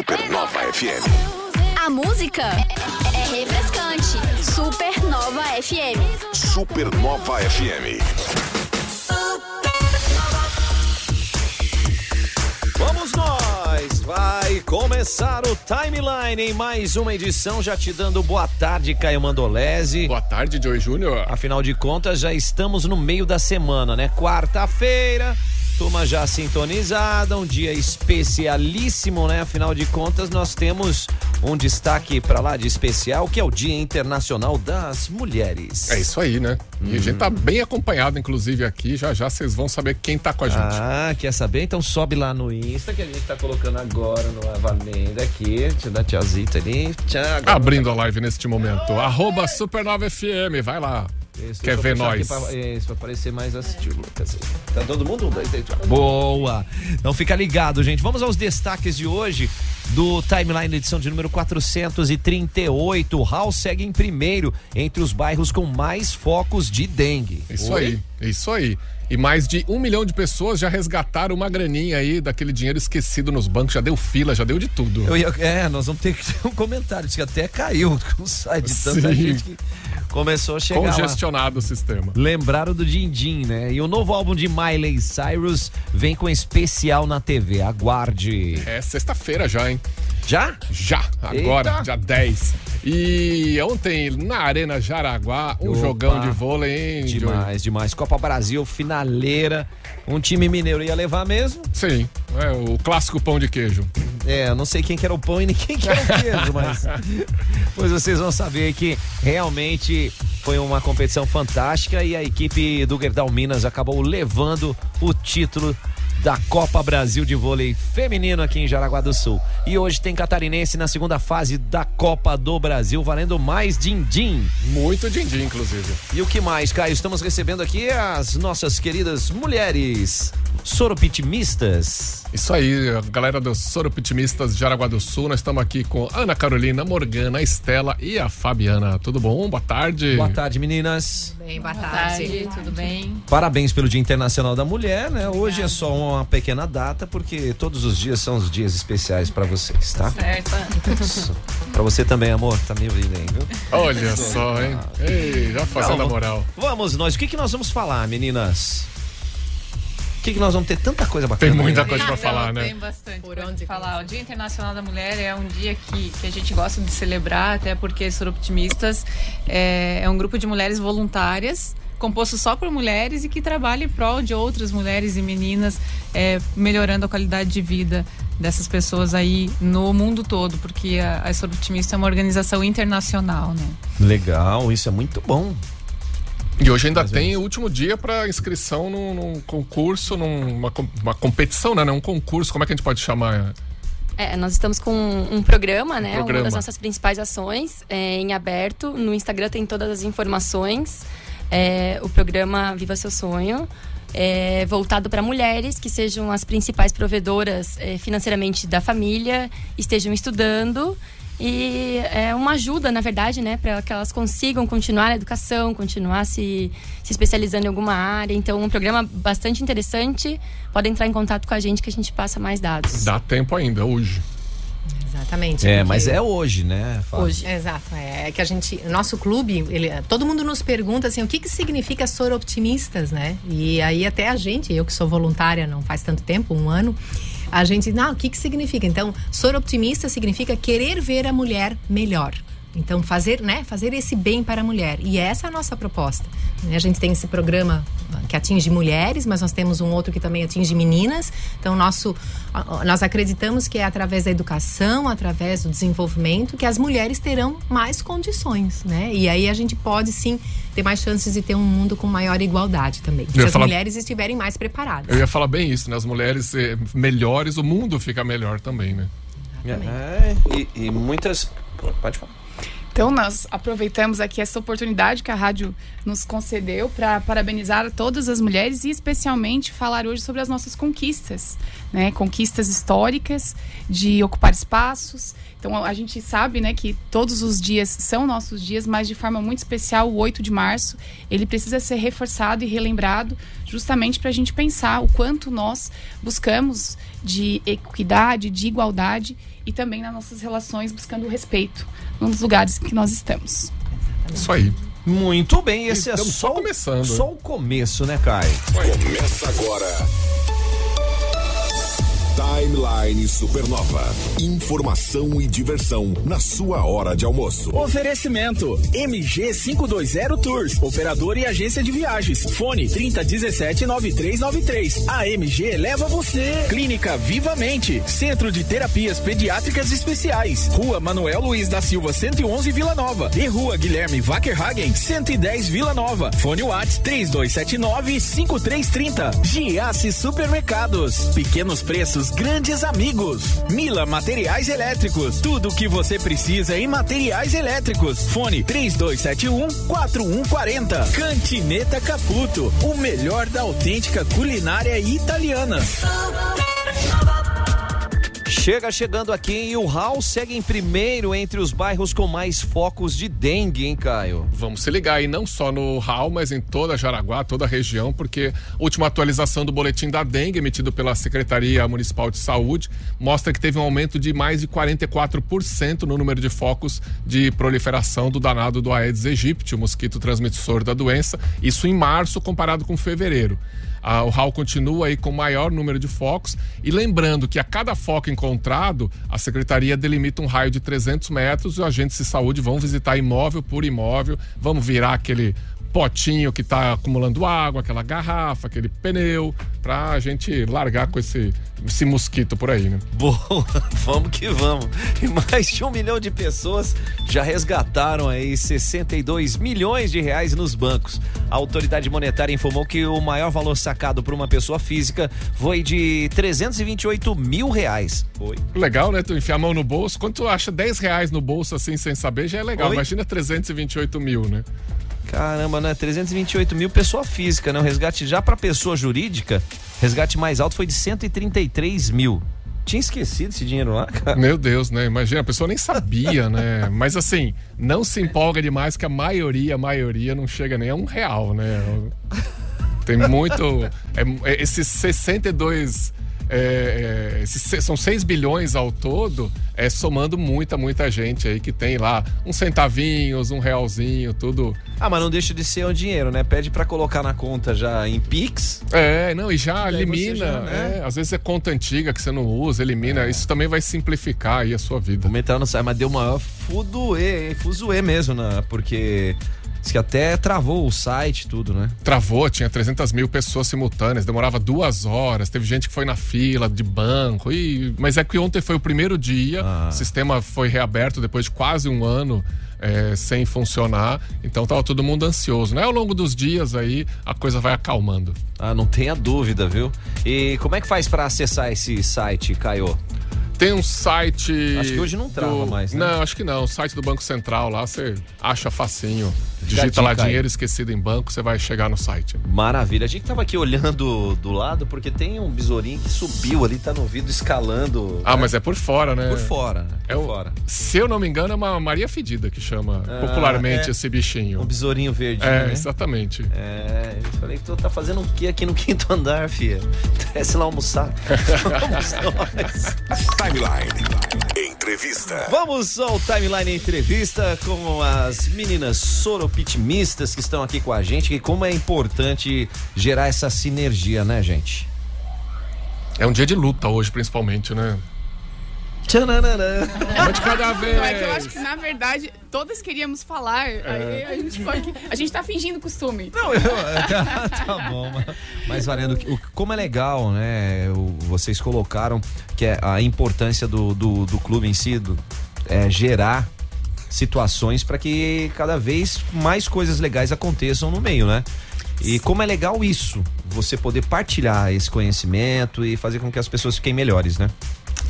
Supernova FM. A música é refrescante. Supernova FM. Supernova FM. Vamos nós! Vai começar o Timeline em mais uma edição, já te dando boa tarde, Caio Mandolese. Boa tarde, Joey Júnior. Afinal de contas, já estamos no meio da semana, né? Quarta-feira, turma já sintonizada, um dia especialíssimo, né? Afinal de contas, nós temos um destaque para lá de especial, que é o Dia Internacional das Mulheres. É isso aí, né? E a gente tá bem acompanhado, inclusive, aqui. Já já vocês vão saber quem tá com a gente. Ah, quer saber? Então sobe lá no Insta que a gente tá colocando agora no Valenda aqui. Deixa eu dar tchauzinho ali. Tchau. Abrindo a live neste momento. Arroba Supernova FM, vai lá. Isso, Quer ver nós? Pra, isso, pra aparecer mais assistir, Lucas. Tá todo mundo? Um, dois, três, quatro. Boa! Então fica ligado, gente. Vamos aos destaques de hoje do Timeline edição de número 438. O Hall segue em primeiro entre os bairros com mais focos de dengue. Isso Oi? aí, isso aí. E mais de um milhão de pessoas já resgataram uma graninha aí daquele dinheiro esquecido nos bancos. Já deu fila, já deu de tudo. Eu é, nós vamos ter que ter um comentário. Diz que até caiu o site de tanta Sim. gente que começou a chegar lá. Congestionado o sistema. Lembraram do Din Din, né? E o novo álbum de Miley Cyrus vem com especial na TV. Aguarde. É sexta-feira já, hein? Já? Já, agora, Eita. dia 10. E ontem, na Arena Jaraguá, um Opa. jogão de vôlei, hein? Demais, demais. Copa Brasil, finaleira. Um time mineiro ia levar mesmo? Sim, é o clássico pão de queijo. É, eu não sei quem que era o pão e nem quem que era o queijo, mas. pois vocês vão saber que realmente foi uma competição fantástica e a equipe do Gerdau Minas acabou levando o título da Copa Brasil de Vôlei Feminino aqui em Jaraguá do Sul. E hoje tem catarinense na segunda fase da Copa do Brasil, valendo mais din-din. Muito din-din, inclusive. E o que mais, Caio? Estamos recebendo aqui as nossas queridas mulheres soropitimistas. Isso aí, galera dos Soropitimistas de Jaraguá do Sul. Nós estamos aqui com Ana Carolina, Morgana, a Estela e a Fabiana. Tudo bom? Boa tarde. Boa tarde, meninas. Bem, boa Boa tarde. tarde, tudo bem? Parabéns pelo Dia Internacional da Mulher, né? Hoje é só uma pequena data, porque todos os dias são os dias especiais pra vocês, tá? Certo. Pra você também, amor, tá me ouvindo aí, viu? Olha só, hein? Ei, já fazendo a moral. Vamos, nós, o que que nós vamos falar, meninas? O que que nós vamos ter tanta coisa Tem bacana? muita né? coisa pra Não, falar, né? Tem bastante Por onde falar. O Dia Internacional da Mulher é um dia que, que a gente gosta de celebrar, até porque Soroptimistas é, é um grupo de mulheres voluntárias composto só por mulheres e que trabalha em prol de outras mulheres e meninas, é, melhorando a qualidade de vida dessas pessoas aí no mundo todo, porque a, a Soroptimista é uma organização internacional, né? Legal, isso é muito bom. E hoje ainda ou tem o último dia para inscrição num, num concurso, numa uma competição, né? Não um concurso, como é que a gente pode chamar? É, nós estamos com um programa, né? programa. Uma das nossas principais ações é, em aberto. No Instagram tem todas as informações. É, o programa Viva Seu Sonho. É voltado para mulheres que sejam as principais provedoras é, financeiramente da família, estejam estudando e é uma ajuda, na verdade, né, para que elas consigam continuar a educação, continuar se, se especializando em alguma área. Então, um programa bastante interessante. Podem entrar em contato com a gente que a gente passa mais dados. Dá tempo ainda, hoje. Exatamente. É, porque- mas é hoje, né? Fábio? Hoje. Exato. É que a gente. Nosso clube, ele, todo mundo nos pergunta assim, o que, que significa soroptimistas, né? E aí até a gente, eu que sou voluntária não faz tanto tempo, um ano, a gente, não, o que, que significa? Então, soroptimista significa querer ver a mulher melhor. Então, fazer, né, fazer esse bem para a mulher. E essa é a nossa proposta. né? A gente tem esse programa que atinge mulheres, mas nós temos um outro que também atinge meninas. Então, nosso, nós acreditamos que é através da educação, através do desenvolvimento, que as mulheres terão mais condições, né? E aí a gente pode, sim, ter mais chances de ter um mundo com maior igualdade também. Se as falar- mulheres estiverem mais preparadas. Eu ia falar bem isso, né? As mulheres eh, melhores, o mundo fica melhor também, né? É, e, e muitas. Pode falar. Então, nós aproveitamos aqui essa oportunidade que a rádio nos concedeu para parabenizar todas as mulheres e, especialmente, falar hoje sobre as nossas conquistas, né? Conquistas históricas de ocupar espaços. Então, a gente sabe, né, que todos os dias são nossos dias, mas de forma muito especial, o 8 de março, ele precisa ser reforçado e relembrado justamente para a gente pensar o quanto nós buscamos de equidade, de igualdade e também nas nossas relações buscando o respeito nos lugares que nós estamos. Isso aí. Muito bem, esse é Estamos só, só o- começando. só o começo, né, Caio? Começa agora. Timeline Supernova. Informação e diversão na sua hora de almoço. Oferecimento MG520 Tours, operador e agência de viagens. Fone 3017 9393. A MG leva você. Clínica Vivamente, Centro de Terapias Pediátricas Especiais. Rua Manuel Luiz da Silva 111 Vila Nova e Rua Guilherme Wackerhagen 110 Vila Nova. Fone Whats 3279 5330. Giasse Supermercados. Pequenos preços, grandes amigos. Mila Materiais Elétricos. Tudo o que você precisa em materiais elétricos. Fone 3271 4140. Cantineta Caputo. O melhor da autêntica culinária italiana. Chega chegando aqui e o Hall segue em primeiro entre os bairros com mais focos de dengue, hein, Caio? Vamos se ligar aí, não só no RAL, mas em toda Jaraguá, toda a região, porque a última atualização do boletim da dengue, emitido pela Secretaria Municipal de Saúde, mostra que teve um aumento de mais de 44% no número de focos de proliferação do danado do Aedes aegypti, o mosquito transmissor da doença, isso em março comparado com fevereiro. Ah, o RAL continua aí com o maior número de focos. E lembrando que a cada foco encontrado, a secretaria delimita um raio de 300 metros e os agentes de saúde vão visitar imóvel por imóvel, vamos virar aquele potinho que está acumulando água, aquela garrafa, aquele pneu, pra gente largar com esse, esse mosquito por aí, né? Boa, vamos que vamos. E mais de um milhão de pessoas já resgataram aí 62 milhões de reais nos bancos. A autoridade monetária informou que o maior valor sacado por uma pessoa física foi de 328 mil reais. Oi. Legal, né? Tu enfiar a mão no bolso. Quando tu acha 10 reais no bolso assim sem saber, já é legal. Oi? Imagina 328 mil, né? Caramba, né? 328 mil pessoa física, né? O resgate já para pessoa jurídica, resgate mais alto foi de 133 mil. Tinha esquecido esse dinheiro lá, cara. Meu Deus, né? Imagina, a pessoa nem sabia, né? Mas assim, não se empolga demais que a maioria, a maioria não chega nem a um real, né? Tem muito. É, é, esses 62. É, é, esses, são 6 bilhões ao todo, é somando muita, muita gente aí que tem lá uns centavinhos, um realzinho, tudo. Ah, mas não deixa de ser um dinheiro, né? Pede pra colocar na conta já em Pix. É, não, e já você elimina. já, né? é, às vezes é conta antiga que você não usa, elimina. Isso também vai simplificar aí a sua vida. O metal não sai, mas deu maior fudoê, fuzuê mesmo, né? Porque diz que até travou o site tudo, né? Travou, tinha 300 mil pessoas simultâneas, demorava duas horas. Teve gente que foi na fila de banco. E... Mas é que ontem foi o primeiro dia, Ah. o sistema foi reaberto depois de quase um ano. é, sem funcionar, então tava todo mundo ansioso, né? Ao longo dos dias aí a coisa vai acalmando. Ah, não tenha dúvida, viu? E como é que faz pra acessar esse site, Caio? Tem um site. Acho que hoje não trava mais, né? Não, acho que não. O site do Banco Central lá você acha facinho. Digita lá dinheiro esquecido em banco, você vai chegar no site. Maravilha. A gente tava aqui olhando do lado porque tem um besourinho que subiu ali, tá no vidro escalando. Ah, mas é por fora, né? Por fora, né? É Por o- fora. Se eu não me engano, é uma Maria Fedida que chama Ah, popularmente é. esse bichinho. Um besourinho verde, É, né? exatamente. É, eu falei que tu tá fazendo o que aqui no quinto andar, filha? Desce lá almoçar. Vamos nós. Timeline. Entrevista. Vamos ao Timeline Entrevista com as meninas soropitimistas que estão aqui com a gente e como é importante gerar essa sinergia, né, gente? É um dia de luta hoje, principalmente, né? Tchananana. Uma de cada vez. Não, é que eu acho que, na verdade, todas queríamos falar. Aí a gente ficou aqui. A gente tá fingindo costume. Não, eu, tá, tá bom, mas, mas valendo, o, como é legal, né? o- vocês colocaram que é a importância do, do, do clube em si, do, é, gerar situações para que cada vez mais coisas legais aconteçam no meio, né? E como é legal isso, você poder partilhar esse conhecimento e fazer com que as pessoas fiquem melhores, né?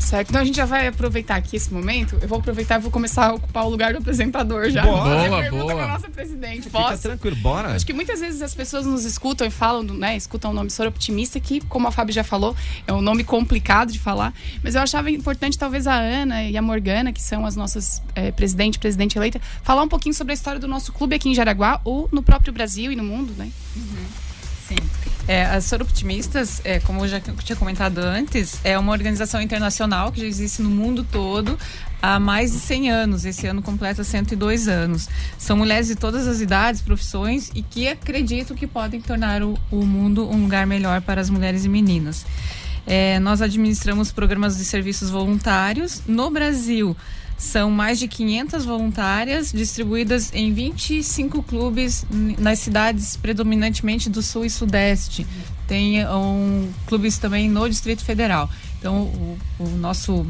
Certo? Então a gente já vai aproveitar aqui esse momento. Eu vou aproveitar e vou começar a ocupar o lugar do apresentador já. Boa. Vou fazer Boa, pergunta boa. pra nossa presidente. Fica Posso? tranquilo, bora. Acho que muitas vezes as pessoas nos escutam e falam, do- né? Escutam o nome Soro Optimista, que, como a Fábio já falou, é um nome complicado de falar. Mas eu achava importante, talvez, a Ana e a Morgana, que são as nossas eh, presidente e presidente eleita, falar um pouquinho sobre a história do nosso clube aqui em Jaraguá, ou no próprio Brasil e no mundo, né? Sim. É, as Soroptimistas, é, como eu já tinha comentado antes, é uma organização internacional que já existe no mundo todo há mais de 100 anos. Esse ano completa 102 anos. São mulheres de todas as idades, profissões e que acreditam que podem tornar o, o mundo um lugar melhor para as mulheres e meninas. É, nós administramos programas de serviços voluntários. No Brasil, são mais de 500 voluntárias distribuídas em 25 clubes nas cidades predominantemente do Sul e Sudeste. Tem um, clubes também no Distrito Federal. Então, o, o nosso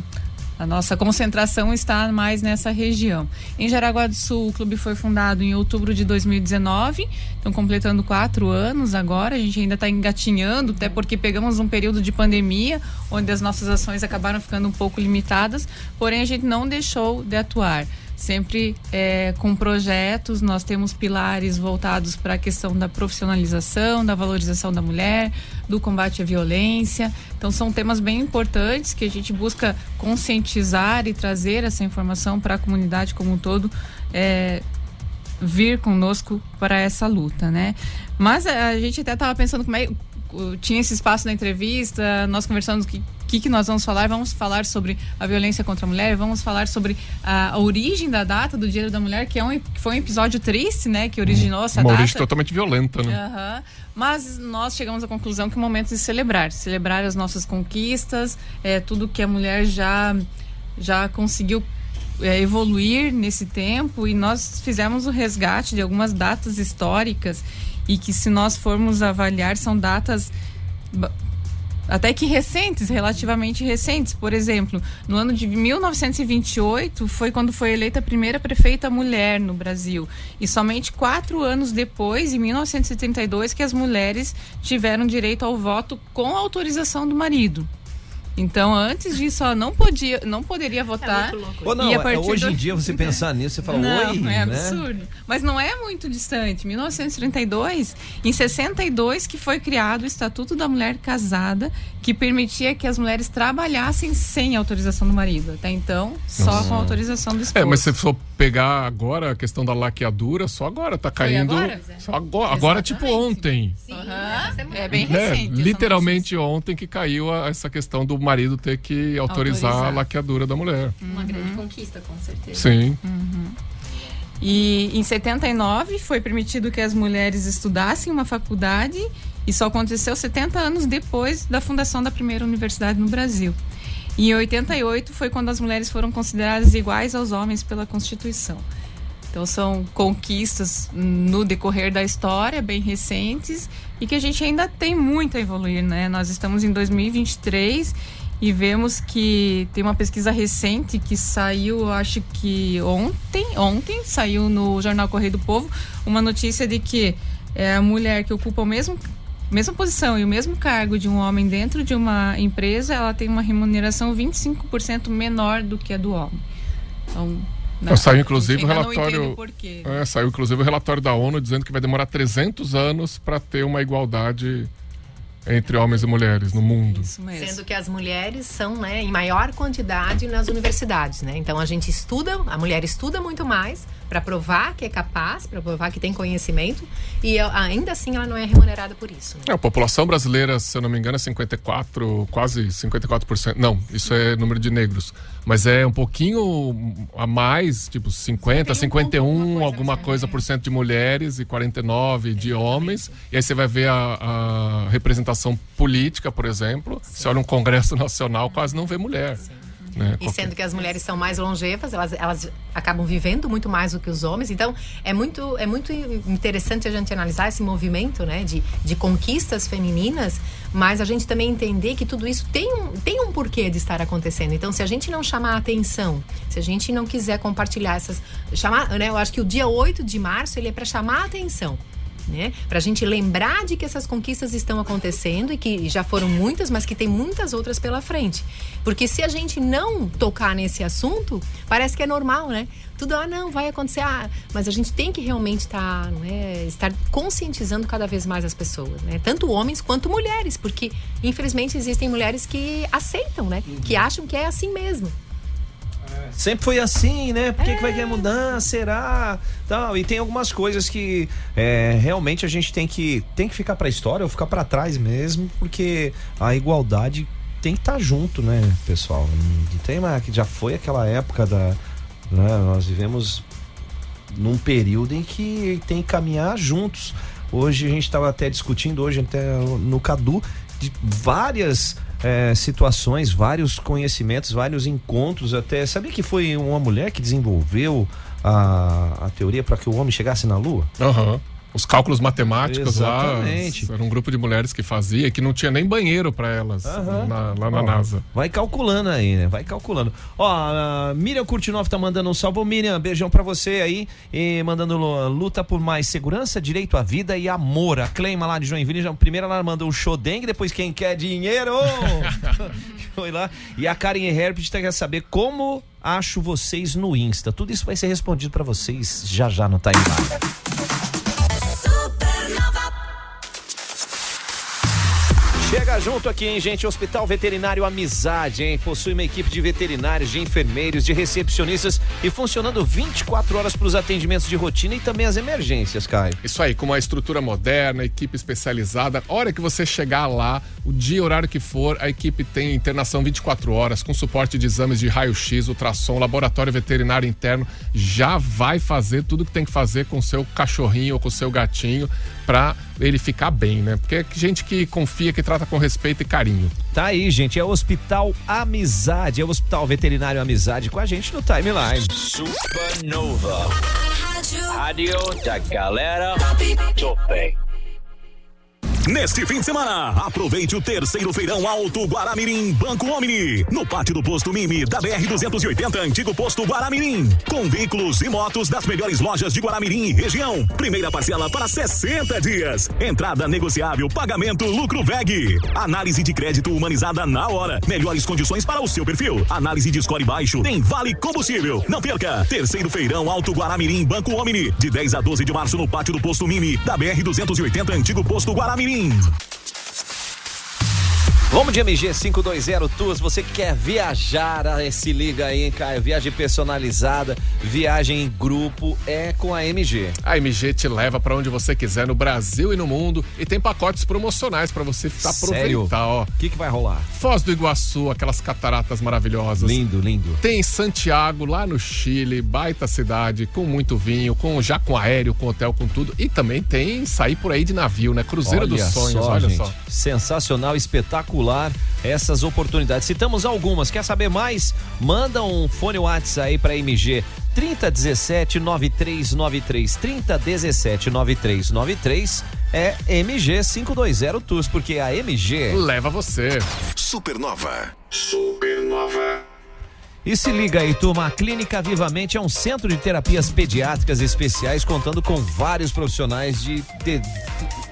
a nossa concentração está mais nessa região. Em Jaraguá do Sul, o clube foi fundado em outubro de 2019, estão completando quatro anos agora. A gente ainda está engatinhando, até porque pegamos um período de pandemia, onde as nossas ações acabaram ficando um pouco limitadas, porém a gente não deixou de atuar sempre é, com projetos. Nós temos pilares voltados para a questão da profissionalização, da valorização da mulher, do combate à violência. Então, são temas bem importantes que a gente busca conscientizar e trazer essa informação para a comunidade como um todo. É, vir conosco para essa luta, né? Mas a gente até estava pensando como é tinha esse espaço na entrevista, nós conversamos que que, que nós vamos falar? Vamos falar sobre a violência contra a mulher, vamos falar sobre a, a origem da data do Dia da Mulher, que, é um, que foi um episódio triste, né? Que originou essa Uma data. origem totalmente violenta, né? Uhum. Mas nós chegamos à conclusão que é o momento de celebrar. Celebrar as nossas conquistas, é, tudo que a mulher já, já conseguiu é, evoluir nesse tempo e nós fizemos o resgate de algumas datas históricas e que se nós formos avaliar são datas até que recentes, relativamente recentes. Por exemplo, no ano de 1928 foi quando foi eleita a primeira prefeita mulher no Brasil. E somente quatro anos depois, em 1932, que as mulheres tiveram direito ao voto com autorização do marido. Então, antes disso, ela não podia, não poderia votar. É não, e a partir hoje do... em dia você pensar nisso, você fala, não, oi, é né? absurdo. Mas não é muito distante. 1932, em 62 que foi criado o Estatuto da Mulher Casada, que permitia que as mulheres trabalhassem sem autorização do marido. Até então, só Nossa. com autorização do esposo. É, mas se for pegar agora a questão da laqueadura, só agora tá caindo. Agora? Só agora, agora tipo ontem. Sim, uhum. É bem né? recente. Literalmente ontem que caiu a, essa questão do marido ter que autorizar, autorizar. a laqueadura da mulher. Uma uhum. grande conquista, com certeza. Sim. Uhum. E em 79 foi permitido que as mulheres estudassem uma faculdade isso aconteceu 70 anos depois da fundação da primeira universidade no Brasil. Em 88 foi quando as mulheres foram consideradas iguais aos homens pela Constituição. Então são conquistas no decorrer da história, bem recentes, e que a gente ainda tem muito a evoluir, né? Nós estamos em 2023 e vemos que tem uma pesquisa recente que saiu, acho que ontem, ontem saiu no jornal Correio do Povo, uma notícia de que é a mulher que ocupa o mesmo mesma posição e o mesmo cargo de um homem dentro de uma empresa, ela tem uma remuneração 25% menor do que a do homem. Então, né? Saiu inclusive o relatório. É, saiu inclusive o relatório da ONU dizendo que vai demorar 300 anos para ter uma igualdade entre homens e mulheres no mundo. Isso mesmo. Sendo que as mulheres são, né, em maior quantidade nas universidades, né? Então a gente estuda, a mulher estuda muito mais para provar que é capaz, para provar que tem conhecimento e ainda assim ela não é remunerada por isso. Né? É, a população brasileira, se eu não me engano, é 54, quase 54%. Não, isso é número de negros, mas é um pouquinho a mais, tipo 50, 51, um alguma coisa, alguma coisa por cento de mulheres e 49 de homens. E aí você vai ver a, a representação política, por exemplo. Sim. Você olha um Congresso Nacional, quase não vê mulher. Sim. Né? E sendo que as mulheres são mais longevas, elas, elas acabam vivendo muito mais do que os homens. Então, é muito, é muito interessante a gente analisar esse movimento né, de, de conquistas femininas, mas a gente também entender que tudo isso tem um, tem um porquê de estar acontecendo. Então, se a gente não chamar a atenção, se a gente não quiser compartilhar essas. chamar né, Eu acho que o dia 8 de março ele é para chamar a atenção né? Para a gente lembrar de que essas conquistas estão acontecendo e que já foram muitas, mas que tem muitas outras pela frente. Porque se a gente não tocar nesse assunto, parece que é normal, né? Tudo, ah, não, vai acontecer, ah, mas a gente tem que realmente estar, tá, né, estar conscientizando cada vez mais as pessoas, né? Tanto homens quanto mulheres, porque infelizmente existem mulheres que aceitam, né? Uhum. Que acham que é assim mesmo. Sempre foi assim, né? Por que, que vai querer mudar? Será? Tal. E tem algumas coisas que é, realmente a gente tem que, tem que ficar pra história ou ficar pra trás mesmo, porque a igualdade tem que estar junto, né, pessoal? Não tem mais, que já foi aquela época da. né, nós vivemos num período em que tem que caminhar juntos. Hoje a gente estava até discutindo, hoje até no Cadu, de várias eh, situações, vários conhecimentos, vários encontros. Até sabia que foi uma mulher que desenvolveu a, a teoria para que o homem chegasse na Lua? Aham. Os cálculos matemáticos Exatamente. lá. Era um grupo de mulheres que fazia, que não tinha nem banheiro pra elas Aham. na- lá na Ó, NASA. Vai calculando aí, né? Vai calculando. Ó, a Miriam Curtinov tá mandando um salve. Miriam, beijão pra você aí. E mandando lu- luta por mais segurança, direito à vida e amor. A Cleima lá de Joinville, já, primeiro ela mandou um show dengue, depois quem quer dinheiro. Foi lá. E a Karen Herbert quer saber como acho vocês no Insta. Tudo isso vai ser respondido pra vocês já já no timeline. Junto aqui, hein, gente? Hospital Veterinário Amizade, hein? Possui uma equipe de veterinários, de enfermeiros, de recepcionistas e funcionando 24 horas para os atendimentos de rotina e também as emergências, Caio. Isso aí, com uma estrutura moderna, equipe especializada. A hora que você chegar lá, o dia, horário que for, a equipe tem internação 24 horas, com suporte de exames de raio-x, ultrassom, laboratório veterinário interno. Já vai fazer tudo que tem que fazer com o seu cachorrinho ou com o seu gatinho para ele ficar bem, né? Porque é gente que confia, que trata com respeito e carinho. Tá aí, gente. É o Hospital Amizade, é o Hospital Veterinário Amizade com a gente no timeline. Supernova. Rádio da galera bem. Neste fim de semana, aproveite o terceiro feirão Alto Guaramirim Banco Omni, no pátio do posto Mimi da BR-280, antigo posto Guaramirim. Com veículos e motos das melhores lojas de Guaramirim e região. Primeira parcela para 60 dias. Entrada negociável, pagamento lucro VEG. Análise de crédito humanizada na hora. Melhores condições para o seu perfil. Análise de score baixo. Tem vale combustível. Não perca. Terceiro feirão Alto Guaramirim Banco Omni, de 10 a 12 de março no pátio do posto Mimi da BR-280, antigo posto Guaramirim. Team. Vamos de MG 520 Tours, você que quer viajar, ah, se liga aí, hein, Caio? Viagem personalizada, viagem em grupo, é com a MG. A MG te leva para onde você quiser no Brasil e no mundo e tem pacotes promocionais para você Sério? aproveitar, ó. O que, que vai rolar? Foz do Iguaçu, aquelas cataratas maravilhosas. Lindo, lindo. Tem Santiago, lá no Chile, baita cidade, com muito vinho, com já com aéreo, com hotel, com tudo. E também tem sair por aí de navio, né? Cruzeiro dos Sonhos, só, olha gente. só. Sensacional, espetacular essas oportunidades. Citamos algumas. Quer saber mais? Manda um fone WhatsApp aí para MG 3017 9393 3017 9393 é MG 520 Tours, porque a MG Leva você. Supernova. Supernova. E se liga aí, turma, a Clínica Vivamente é um centro de terapias pediátricas especiais, contando com vários profissionais de, de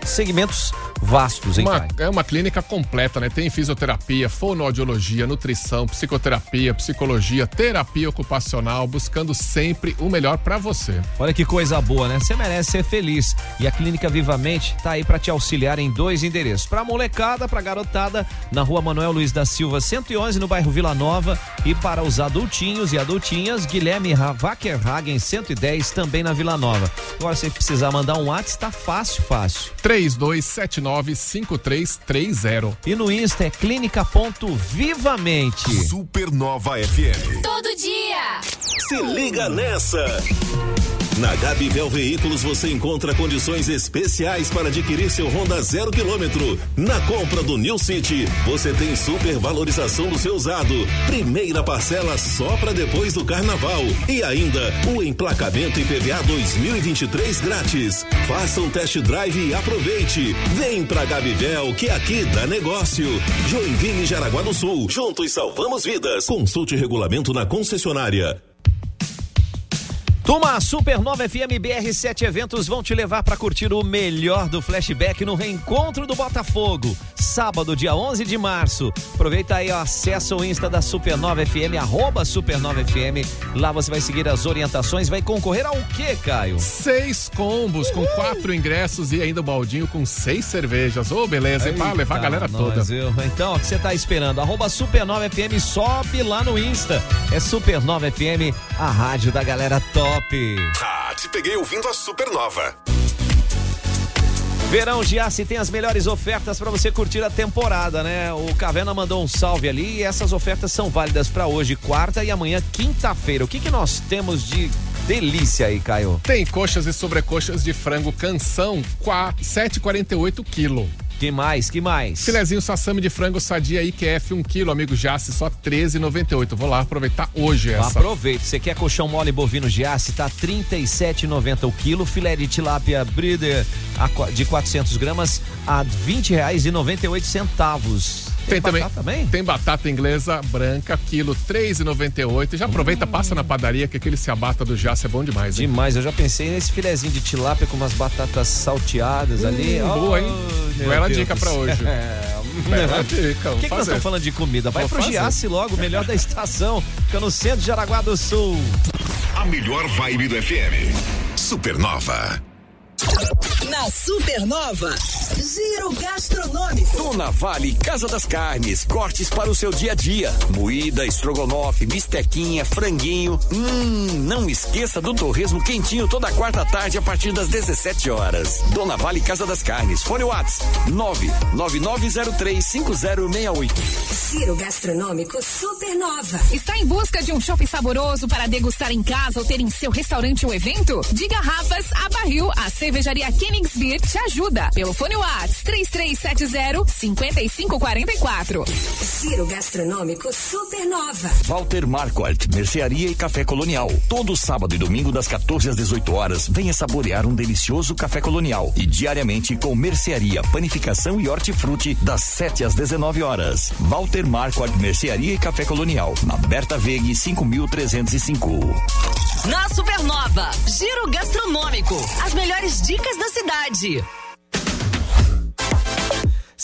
segmentos vastos, hein, Uma- Caio? é uma clínica completa, né? Tem fisioterapia, fonoaudiologia, nutrição, psicoterapia, psicologia, terapia ocupacional, buscando sempre o melhor para você. Olha que coisa boa, né? Você merece ser feliz. E a Clínica Vivamente tá aí para te auxiliar em dois endereços. Pra molecada, pra garotada, na rua Manuel Luiz da Silva, 111, no bairro Vila Nova. E para os adultinhos e adultinhas, Guilherme Wackerhagen, 110, também na Vila Nova. Agora, se precisar mandar um WhatsApp, tá fácil, fácil. 32795330. E no Insta é clínica.vivamente. Supernova FM. Todo dia. Se liga nessa! Na Gabivel Veículos você encontra condições especiais para adquirir seu Honda zero quilômetro. Na compra do New City, você tem supervalorização do seu usado. Primeira parcela só para depois do carnaval. E ainda o emplacamento IPVA 2023 grátis. Faça um test drive e aproveite. Vem pra Gabivel que aqui dá negócio. Joinville Jaraguá do Sul. Juntos salvamos vidas. Consulte regulamento na concessionária. Turma, Supernova FM BR7 Eventos vão te levar para curtir o melhor do flashback no reencontro do Botafogo. Sábado, dia 11 de março. Aproveita aí, ó, acessa o Insta da Supernova FM, arroba Supernova FM. Lá você vai seguir as orientações, vai concorrer ao quê, Caio? Seis combos com quatro ingressos e ainda o baldinho com seis cervejas. Ô, beleza, hein? Pra levar a galera toda. Nós, eu. Então, o que você tá esperando? Arroba Supernova FM, sobe lá no Insta. É Supernova FM, a rádio da galera top. Ah, te peguei ouvindo a Supernova. Verão Giasse tem as melhores ofertas para você curtir a temporada, né? O Caverna mandou um salve ali e essas ofertas são válidas para hoje, quarta e amanhã, quinta-feira. O que que nós temos de delícia aí, Caio? Tem coxas e sobrecoxas de frango canção, 7,48 quilo. Que mais? Que mais? Filezinho sassami de frango sadia IQF 1 kg, amigo Jace, só 13,98. Vou lá aproveitar hoje essa. Aproveita. Você quer colchão mole bovino Giasse? Tá 37,90 o quilo. Filé de tilápia Breeder de 400 gramas a 20 reais e 98 centavos. Tem, tem batata também, também? Tem batata inglesa branca, quilo 3,98. Já aproveita, hum. passa na padaria que aquele ciabata do Jace é bom demais. Hein? Demais, eu já pensei nesse filezinho de tilápia com umas batatas salteadas hum, ali. Boa, hein? Bela dica pra hoje. É, Bela dica. O que, que nós estamos falando de comida? Vai Vou pro Giasse logo, melhor da estação. Fica no centro de Araguá do Sul. A melhor vibe do FM. Supernova. Na Supernova, Giro Gastronômico. Dona Vale Casa das Carnes, cortes para o seu dia a dia. Moída, estrogonofe, bistequinha, franguinho. Hum, não esqueça do torresmo quentinho toda quarta tarde a partir das 17 horas. Dona Vale Casa das Carnes, fone Whats 999035068. Giro Gastronômico Supernova. Está em busca de um shopping saboroso para degustar em casa ou ter em seu restaurante ou evento? De garrafas a barril, a cervejaria Kingsbeer te ajuda. Pelo fone Whats 3370-5544. Giro Gastronômico Supernova. Walter Marquardt, Mercearia e Café Colonial. Todo sábado e domingo das 14 às 18 horas, venha saborear um delicioso café colonial. E diariamente com mercearia, panificação e hortifruti das 7 às 19 horas. Walter Marquardt, Mercearia e Café Colonial. Na Berta Vegue 5305. Na Supernova, Giro Gastronômico. As melhores dicas da cidade.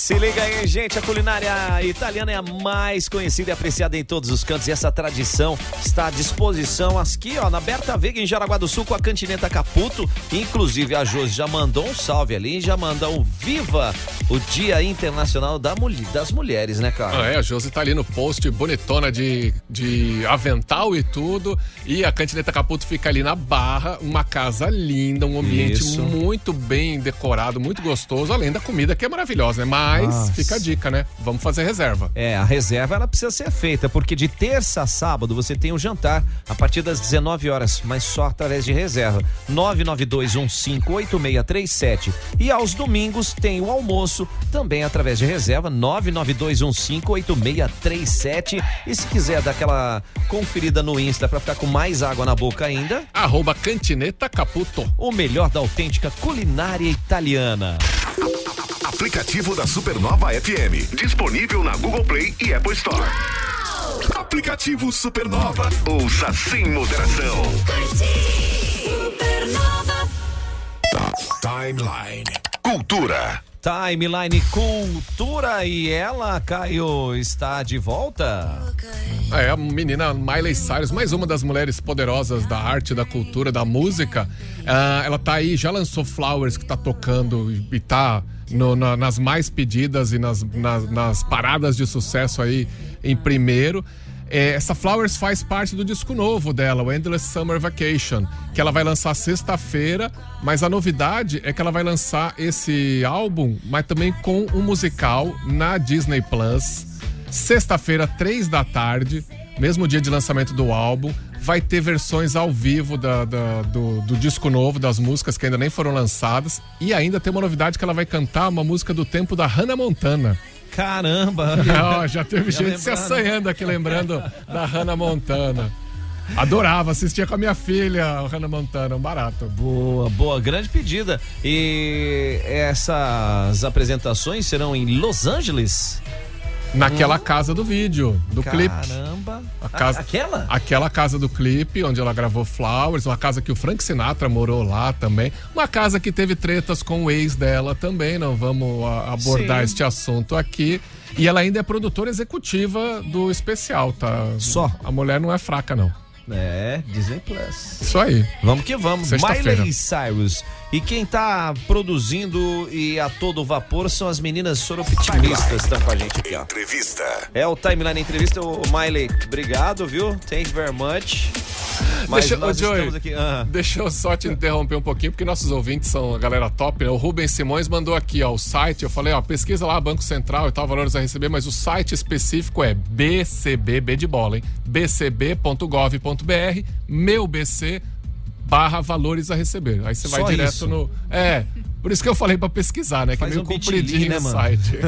Se liga aí, gente, a culinária italiana é a mais conhecida e apreciada em todos os cantos e essa tradição está à disposição aqui, ó, na Berta Vega, em Jaraguá do Sul, com a Cantineta Caputo. Inclusive, a Josi já mandou um salve ali, já mandou um viva o Dia Internacional da Mulher, das Mulheres, né, cara? Ah, é, a Josi tá ali no post, bonitona de, de avental e tudo, e a Cantineta Caputo fica ali na Barra, uma casa linda, um ambiente Isso. muito bem decorado, muito gostoso, além da comida que é maravilhosa, né? Mas Nossa. fica a dica, né? Vamos fazer reserva. É, a reserva ela precisa ser feita, porque de terça a sábado você tem um jantar a partir das 19 horas, mas só através de reserva. 992158637. E aos domingos tem o almoço também através de reserva 992158637. E se quiser dar aquela conferida no Insta para ficar com mais água na boca ainda, arroba Cantineta Caputo. O melhor da autêntica culinária italiana. Aplicativo da Supernova FM. Disponível na Google Play e Apple Store. Aplicativo Supernova. Ouça sem moderação. Supernova. Timeline. Cultura. Timeline Cultura e ela, Caio, está de volta? É, a menina Miley Cyrus, mais uma das mulheres poderosas da arte, da cultura, da música. Uh, ela tá aí, já lançou Flowers, que tá tocando e, tá no, na, nas mais pedidas e nas, nas, nas, paradas de sucesso aí em primeiro. É, essa Flowers faz parte do disco novo dela, o Endless Summer Vacation, que ela vai lançar sexta-feira, mas a novidade é que ela vai lançar esse álbum, mas também com um musical na Disney Plus. Sexta-feira, três da tarde, mesmo dia de lançamento do álbum vai ter versões ao vivo da, da, do, do, disco novo, das músicas que ainda nem foram lançadas. E ainda tem uma novidade que ela vai cantar uma música do tempo da Hannah Montana. Caramba! Ó, já teve já gente lembrando. se assanhando aqui lembrando da Hannah Montana. Adorava, assistia com a minha filha, o Hannah Montana, um barato. Boa, boa, grande pedida. E essas apresentações serão em Los Angeles? Naquela casa do vídeo, do clipe. Caramba. Casa, aquela? Aquela casa do clipe, onde ela gravou Flowers, uma casa que o Frank Sinatra morou lá também. Uma casa que teve tretas com o ex dela também, não vamos a- abordar Sim. este assunto aqui. E ela ainda é produtora executiva do especial, tá? Só. A mulher não é fraca, não. É, Disney Plus. Isso aí. Vamos que vamos. Miley Cyrus. E quem tá produzindo e a todo vapor são as meninas soroptimistas que estão com a gente aqui, ó. Entrevista. É o Timeline Entrevista. O Miley, obrigado, viu? Thank you very much. Mas deixa, nós Joey, aqui. ah. deixa eu só te interromper um pouquinho, porque nossos ouvintes são a galera top, né? O Rubens Simões mandou aqui, ó, o site. Eu falei, ó, pesquisa lá, Banco Central e tal, valores a receber, mas o site específico é BCB, B de bola, hein? bcb.gov.br, meu BC barra valores a receber. Aí você vai Só direto isso? no. É. Por isso que eu falei pra pesquisar, né? Que Faz é meio um compridinho né, o site.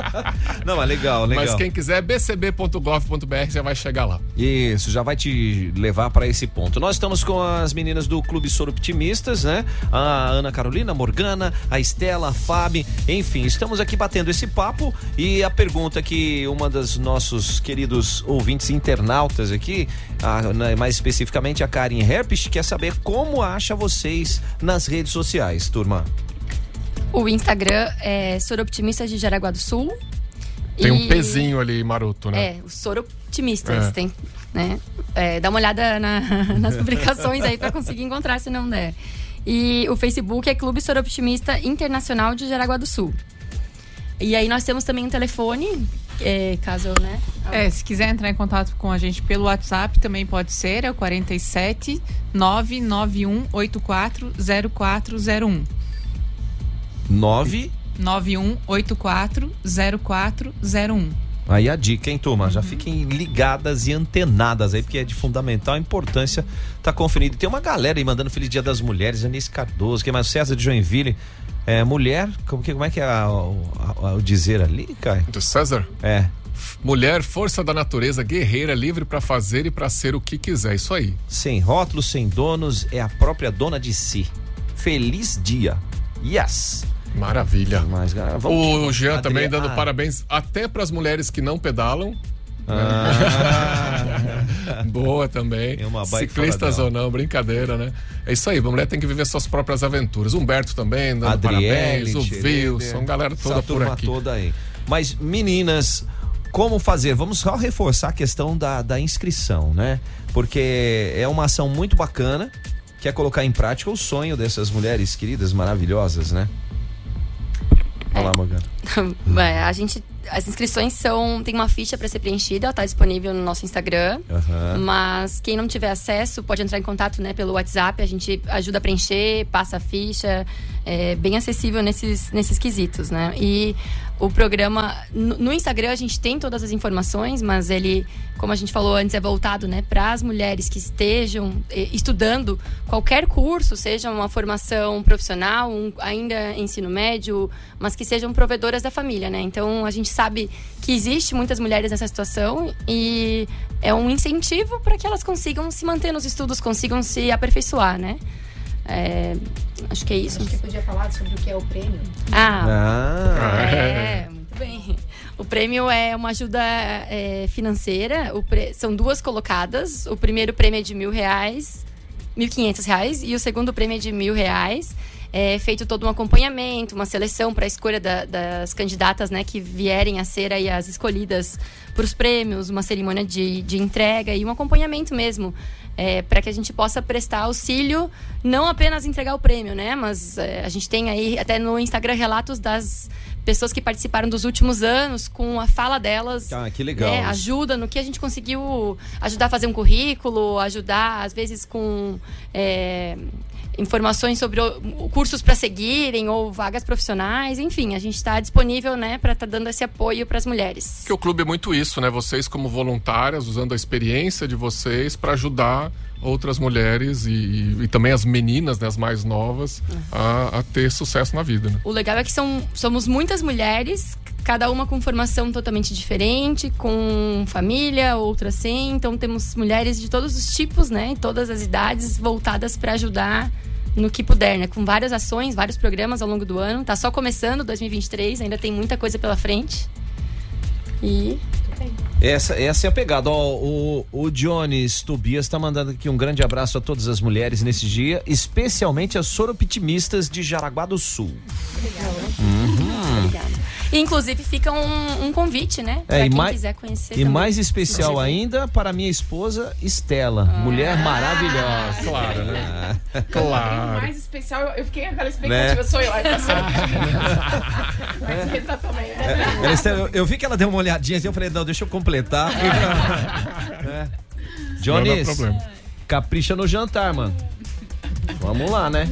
Não, mas legal, legal. Mas quem quiser, bcb.gov.br já vai chegar lá. Isso, já vai te levar para esse ponto. Nós estamos com as meninas do Clube Soroptimistas, né? A Ana Carolina, a Morgana, a Estela, a Fábio, enfim, estamos aqui batendo esse papo e a pergunta que uma dos nossos queridos ouvintes internautas aqui, a- né, mais especificamente a Karen Herpich, quer saber como acha vocês nas redes sociais, turma. O Instagram é Soroptimistas de Jaraguá do Sul. Tem um E- pezinho ali maroto, né? É, os Soroptimistas. É. Tem, né? É, dá uma olhada na- nas publicações aí para conseguir encontrar se não der. E o Facebook é Clube Soroptimista Internacional de Jaraguá do Sul. E aí nós temos também um telefone, é, caso, né? É, se quiser entrar em contato com a gente pelo WhatsApp, também pode ser, é o 47 991 84 0401. 9 9184 0401. Aí a dica, hein, turma? Já fiquem ligadas e antenadas aí, porque é de fundamental importância tá conferindo. Tem uma galera aí mandando Feliz Dia das Mulheres, Anice Cardoso, quem mais? César de Joinville. É, mulher, como, que, como é que é a- o, a- o dizer ali, Caio? Do César? É. Mulher, força da natureza, guerreira, livre pra fazer e pra ser o que quiser. Isso aí. Sem rótulos, sem donos, é a própria dona de si. Feliz dia. Yes. Maravilha. Mas, O Jean também dando ah, parabéns até pras mulheres que não pedalam. Ah. Boa também. Ciclistas ou não, brincadeira, né? É isso aí, a mulher tem que viver suas próprias aventuras. Humberto também, dando Adriele, parabéns, o Wilson, galera toda por aqui. toda aí. Mas, meninas, como fazer? Vamos só reforçar a questão da, da inscrição, né? Porque é uma ação muito bacana, que é colocar em prática o sonho dessas mulheres queridas, maravilhosas, né? Olha lá, Morgana. É, a gente, as inscrições são. Tem uma ficha para ser preenchida, ela tá disponível no nosso Instagram. Aham. Mas quem não tiver acesso pode entrar em contato né, pelo WhatsApp, a gente ajuda a preencher, passa a ficha, é bem acessível nesses, nesses quesitos, né? E o programa, no, no Instagram a gente tem todas as informações, mas ele, como a gente falou antes, é voltado né, para as mulheres que estejam eh, estudando qualquer curso, seja uma formação profissional, um, ainda ensino médio, mas que sejam provedoras da família, né? Então a gente sabe que existe muitas mulheres nessa situação e é um incentivo para que elas consigam se manter nos estudos, consigam se aperfeiçoar, né? É, acho que é isso. Acho que podia falar sobre o que é o prêmio. Ah, Ah. é, muito bem. O prêmio é uma ajuda é, financeira. O pre- São duas colocadas. O primeiro prêmio é de mil reais, mil quinhentos reais, e o segundo prêmio é de mil reais. É feito todo um acompanhamento, uma seleção para a escolha da- das candidatas, né, que vierem a ser aí as escolhidas para os prêmios, uma cerimônia de, de entrega e um acompanhamento mesmo, para que a gente possa prestar auxílio, não apenas entregar o prêmio, né, mas é, a gente tem aí até no Instagram relatos das pessoas que participaram dos últimos anos com a fala delas. Ah, que legal né, ajuda no que a gente conseguiu ajudar a fazer um currículo, ajudar às vezes com é, informações sobre o- cursos para seguirem ou vagas profissionais, enfim, a gente está disponível, né, para estar dando esse apoio para as mulheres. Porque o clube é muito isso, né? Vocês como voluntárias, usando a experiência de vocês para ajudar outras mulheres e, e- e também as meninas, né, as mais novas, a, a ter sucesso na vida, né? O legal é que são, somos muitas mulheres, cada uma com formação totalmente diferente, com família, outra sem. Então temos mulheres de todos os tipos, né? Todas as idades, voltadas para ajudar no que puder, né? Com várias ações, vários programas ao longo do ano. Tá só começando 2023, ainda tem muita coisa pela frente. E Essa, essa é a pegada. O, o Jones Tobias está mandando aqui um grande abraço a todas as mulheres nesse dia, especialmente as soropitimistas de Jaraguá do Sul. Uhum. Obrigada. E, inclusive fica um, um convite, né? Pra É, e quem mais, quiser conhecer. e também. mais especial ainda para minha esposa Estela, mulher maravilhosa. Claro, né? O Claro. mais especial, eu- fiquei com aquela expectativa, Né? sou eu. Aí passou. Mas bem, né? Eu, eu vi que ela deu uma olhadinha assim, eu falei, não, deixa eu completar. É. Jones, Não dá problema. capricha no jantar, mano. Vamos lá, né?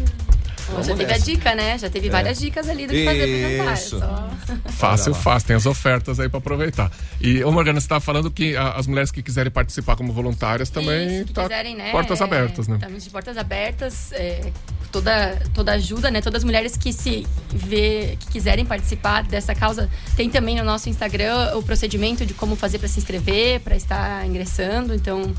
Já teve a dica, né? Já teve várias dicas ali do que fazer pro jantar. Isso. Só... Fácil, fácil. Tem as ofertas aí pra aproveitar. E, ô Morgana, você tava falando que a- as mulheres que quiserem participar como voluntárias também Isso, tá quiserem, né? portas é, abertas, né? Estamos de portas abertas. é, toda, toda ajuda, né? Todas as mulheres que se vê, que quiserem participar dessa causa, tem também no nosso Instagram o procedimento de como fazer para se inscrever, para estar ingressando. Então,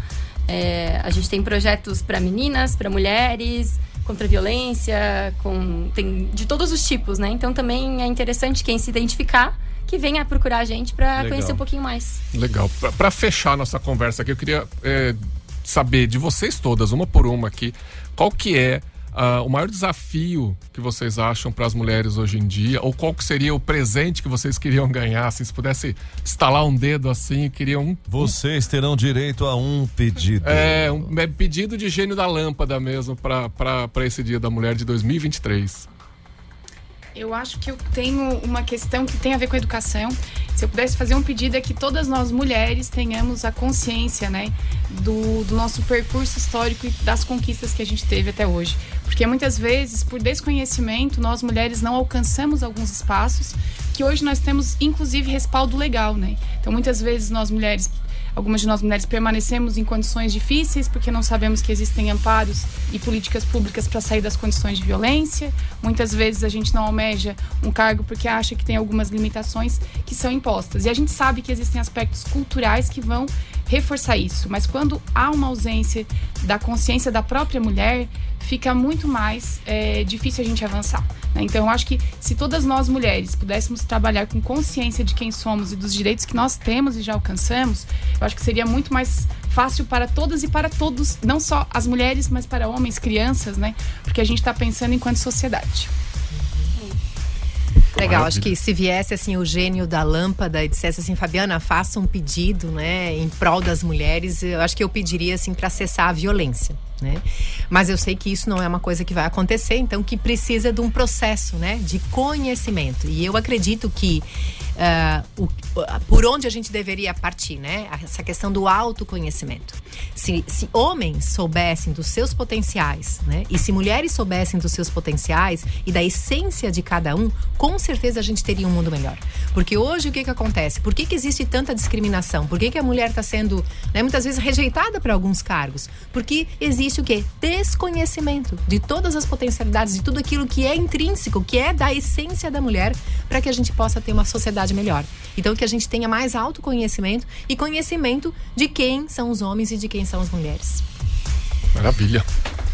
é, a gente tem projetos para meninas, para mulheres, contra a violência, com, tem de todos os tipos, né? Então, também é interessante quem se identificar que venha procurar a gente para conhecer um pouquinho mais. Legal. Pra fechar nossa conversa aqui, eu queria é, saber de vocês todas, uma por uma aqui, qual que é ah, o maior desafio que vocês acham para as mulheres hoje em dia? Ou qual que seria o presente que vocês queriam ganhar? Assim, se pudesse estalar um dedo assim, queriam um, Vocês terão direito a um pedido. é, um é, pedido de gênio da lâmpada mesmo para esse Dia da Mulher de 2023. Eu acho que eu tenho uma questão que tem a ver com a educação. Se eu pudesse fazer um pedido é que todas nós mulheres tenhamos a consciência, né, do, do nosso percurso histórico e das conquistas que a gente teve até hoje. Porque muitas vezes, por desconhecimento, nós mulheres não alcançamos alguns espaços que hoje nós temos, inclusive, respaldo legal, né? Então, muitas vezes nós mulheres Algumas de nós mulheres permanecemos em condições difíceis porque não sabemos que existem amparos e políticas públicas para sair das condições de violência. Muitas vezes a gente não almeja um cargo porque acha que tem algumas limitações que são impostas. E a gente sabe que existem aspectos culturais que vão reforçar isso. Mas quando há uma ausência da consciência da própria mulher, fica muito mais é, difícil a gente avançar. né? Então, eu acho que se todas nós mulheres pudéssemos trabalhar com consciência de quem somos e dos direitos que nós temos e já alcançamos, eu acho que seria muito mais fácil para todas e para todos, não só as mulheres, mas para homens, crianças, né? Porque a gente está pensando enquanto sociedade. Legal, acho que se viesse assim o gênio da lâmpada e dissesse assim, Fabiana, faça um pedido, né, em prol das mulheres, eu acho que eu pediria assim para cessar a violência, né? Mas eu sei que isso não é uma coisa que vai acontecer, então que precisa de um processo, né, de conhecimento. E eu acredito que ah, o- por onde a gente deveria partir, né? Essa questão do autoconhecimento. Se, se homens soubessem dos seus potenciais, né? E se mulheres soubessem dos seus potenciais e da essência de cada um, com certeza a gente teria um mundo melhor. Porque hoje o que que acontece? Por que, que existe tanta discriminação? Por que, que a mulher está sendo, né, muitas vezes, rejeitada para alguns cargos? Porque existe o quê? Desconhecimento de todas as potencialidades, de tudo aquilo que é intrínseco, que é da essência da mulher, para que a gente possa ter uma sociedade melhor. Então, que a gente tenha mais autoconhecimento e conhecimento de quem são os homens e de quem são as mulheres. Maravilha.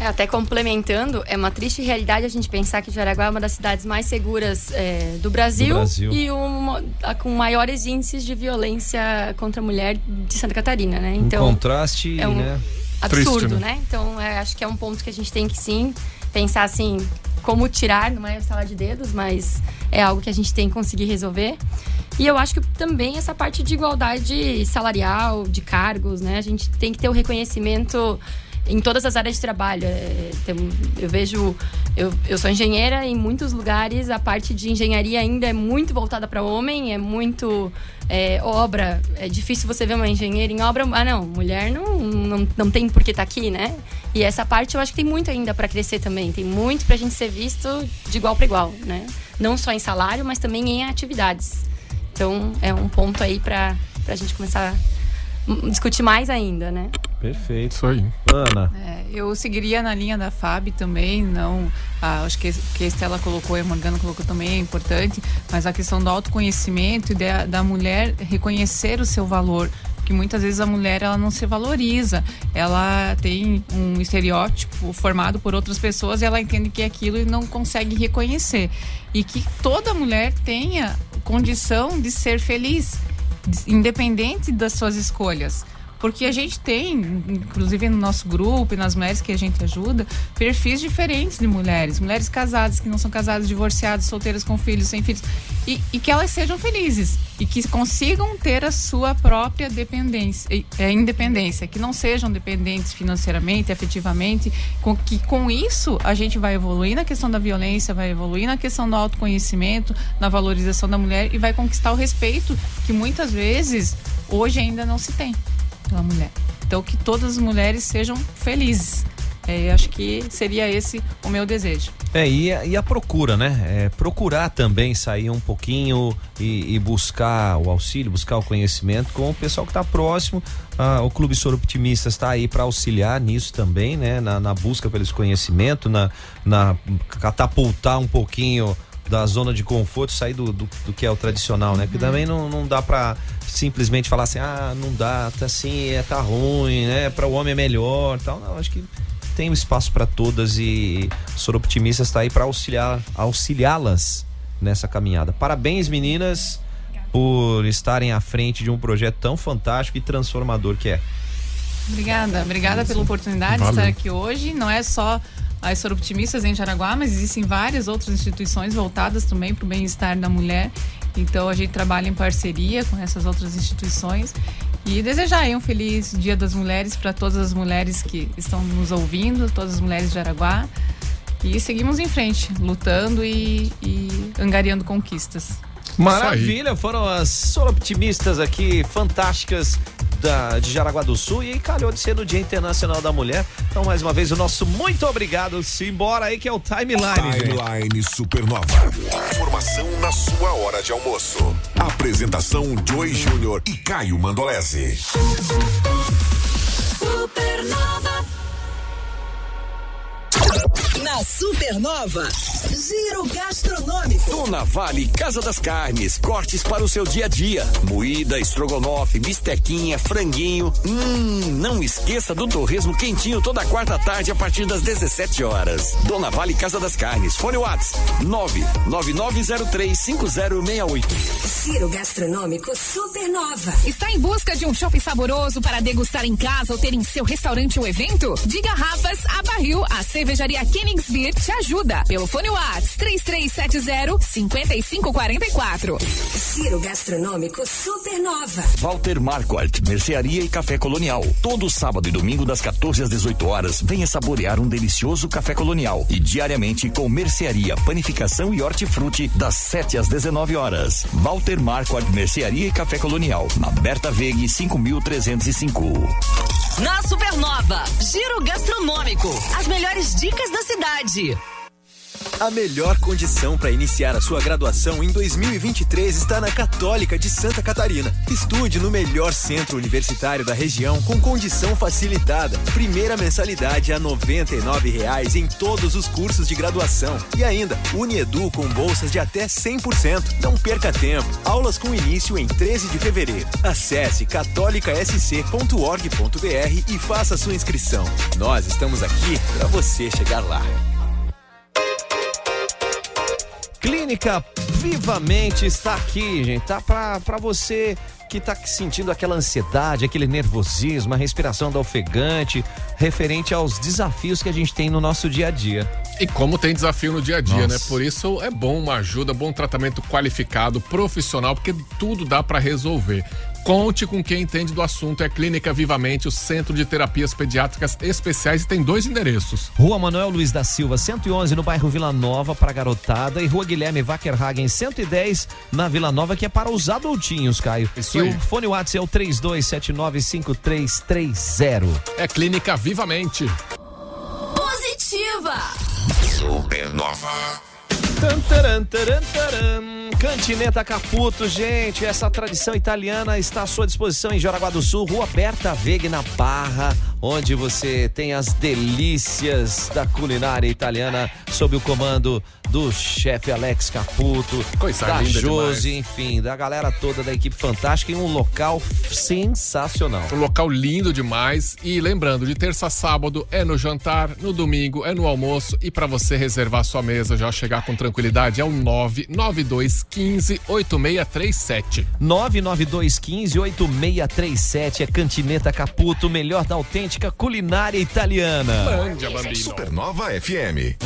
É, até complementando, é uma triste realidade a gente pensar que Jaraguá é uma das cidades mais seguras é, do, Brasil Do Brasil. e uma, com maiores índices de violência contra a mulher de Santa Catarina, né? Um Então, contraste, é um né? Absurdo, Triste, né? né? Então, é, acho que é um ponto que a gente tem que sim pensar assim, como tirar, não é sala de dedos, mas é algo que a gente tem que conseguir resolver. E eu acho que também essa parte de igualdade salarial, de cargos, né? A gente tem que ter o reconhecimento em todas as áreas de trabalho. É, eu vejo, eu, eu sou engenheira, em muitos lugares a parte de engenharia ainda é muito voltada para homem, é muito é, obra. É difícil você ver uma engenheira em obra. Ah, não, mulher não, não, não tem por que estar aqui, né? E essa parte eu acho que tem muito ainda para crescer também. Tem muito para a gente ser visto de igual para igual, né? Não só em salário, mas também em atividades. Então é um ponto aí para a gente começar a discutir mais ainda, né? Perfeito. Isso aí. Ana, É, eu seguiria na linha da Fábio também, não. ah, acho que que a Estela colocou e a Morgana colocou também é importante, mas a questão do autoconhecimento e da, da mulher reconhecer o seu valor. Porque muitas vezes a mulher ela não se valoriza, ela tem um estereótipo formado por outras pessoas e ela entende que é aquilo e não consegue reconhecer. E que toda mulher tenha condição de ser feliz independente das suas escolhas. Porque a gente tem, inclusive no nosso grupo e nas mulheres que a gente ajuda, perfis diferentes de mulheres. Mulheres casadas, que não são casadas, divorciadas, solteiras com filhos, sem filhos. E, e que elas sejam felizes. E que consigam ter a sua própria dependência, é, independência. Que não sejam dependentes financeiramente, afetivamente. Com, que com isso a gente vai evoluir na questão da violência, vai evoluir na questão do autoconhecimento, na valorização da mulher e vai conquistar o respeito que muitas vezes hoje ainda não se tem pela mulher. Então, que todas as mulheres sejam felizes. É, acho que seria esse o meu desejo. É, e a, e a procura, né? É, procurar também sair um pouquinho e, e, buscar o auxílio, buscar o conhecimento com o pessoal que está próximo. Ah, o Clube Soro Optimista está aí para auxiliar nisso também, né? Na, na busca pelo conhecimento, na, na catapultar um pouquinho da zona de conforto, sair do, do, do que é o tradicional, né? Porque uhum. também não, não dá para simplesmente falar assim, ah, não dá, tá assim, é, tá ruim, né? Para o homem é melhor, tal. Não, acho que tem um espaço para todas e Soro Optimista está aí para auxiliar, auxiliá-las nessa caminhada. Parabéns, meninas, por estarem à frente de um projeto tão fantástico e transformador que é. Obrigada, obrigada pela oportunidade Valeu. de estar aqui hoje. Não é só as Soroptimistas em Jaraguá, mas existem várias outras instituições voltadas também para o bem-estar da mulher. Então a gente trabalha em parceria com essas outras instituições e desejar aí um feliz Dia das Mulheres para todas as mulheres que estão nos ouvindo, todas as mulheres de Jaraguá. E seguimos em frente, lutando e, e angariando conquistas. Maravilha, foram as Soroptimistas aqui, fantásticas da, de Jaraguá do Sul e calhou de ser no Dia Internacional da Mulher. Então, mais uma vez, o nosso muito obrigado. Simbora aí que é o Timeline. Timeline. Supernova. Informação na sua hora de almoço. Apresentação Joy Júnior e Caio Mandolese. Supernova. Na Supernova, Giro Gastronômico. Dona Vale Casa das Carnes, cortes para o seu dia a dia. Moída, estrogonofe, bistequinha, franguinho. Hum, não esqueça do torresmo quentinho toda quarta tarde a partir das 17 horas. Dona Vale Casa das Carnes, fone Whats 999035068. Giro Gastronômico Supernova. Está em busca de um shopping saboroso para degustar em casa ou ter em seu restaurante ou evento? De garrafas a barril, a cervejaria Kenny Beer te ajuda. Pelo fone Whats 3370-5544. Giro Gastronômico Supernova. Walter Marquardt, Mercearia e Café Colonial. Todo sábado e domingo das 14 às 18 horas, venha saborear um delicioso café colonial. E diariamente com mercearia, panificação e hortifruti das 7 às 19 horas. Walter Marquardt, Mercearia e Café Colonial. Na Berta Vegue 5305. Na Supernova, Giro Gastronômico. As melhores dicas da cidade cidade. A melhor condição para iniciar a sua graduação em 2023 está na Católica de Santa Catarina. Estude no melhor centro universitário da região com condição facilitada. Primeira mensalidade a R$ 99,00 em todos os cursos de graduação. E ainda, Uniedu com bolsas de até 100%. Não perca tempo. Aulas com início em 13 de fevereiro. Acesse catolicasc.org.br e faça sua inscrição. Nós estamos aqui para você chegar lá. Clínica Vivamente está aqui, gente. Tá pra, pra você que tá sentindo aquela ansiedade, aquele nervosismo, a respiração da ofegante, referente aos desafios que a gente tem no nosso dia a dia. E como tem desafio no dia a dia? Nossa. né? Por isso é bom uma ajuda, bom tratamento qualificado, profissional, porque tudo dá para resolver. Conte com quem entende do assunto. É Clínica Vivamente, o Centro de Terapias Pediátricas Especiais e tem dois endereços. Rua Manuel Luiz da Silva, 111, no bairro Vila Nova, para garotada. E Rua Guilherme Wackerhagen, 110, na Vila Nova, que é para os adultinhos, Caio. Isso e aí. o fone WhatsApp é o 32795330. É Clínica Vivamente. Positiva. Supernova. Cantineta Caputo, gente, essa tradição italiana está à sua disposição em Jaraguá do Sul, Rua Berta Veg, na Barra, onde você tem as delícias da culinária italiana sob o comando do chefe Alex Caputo, Coisa da Josi, demais. enfim, da galera toda da equipe fantástica em um local sensacional. Um local lindo demais. E lembrando, de terça a sábado é no jantar, no domingo é no almoço. E para você reservar sua mesa, já chegar com tranquilidade, é o 99215 8637. 99215 8637 é Cantineta Caputo, melhor da autêntica culinária italiana. Supernova FM.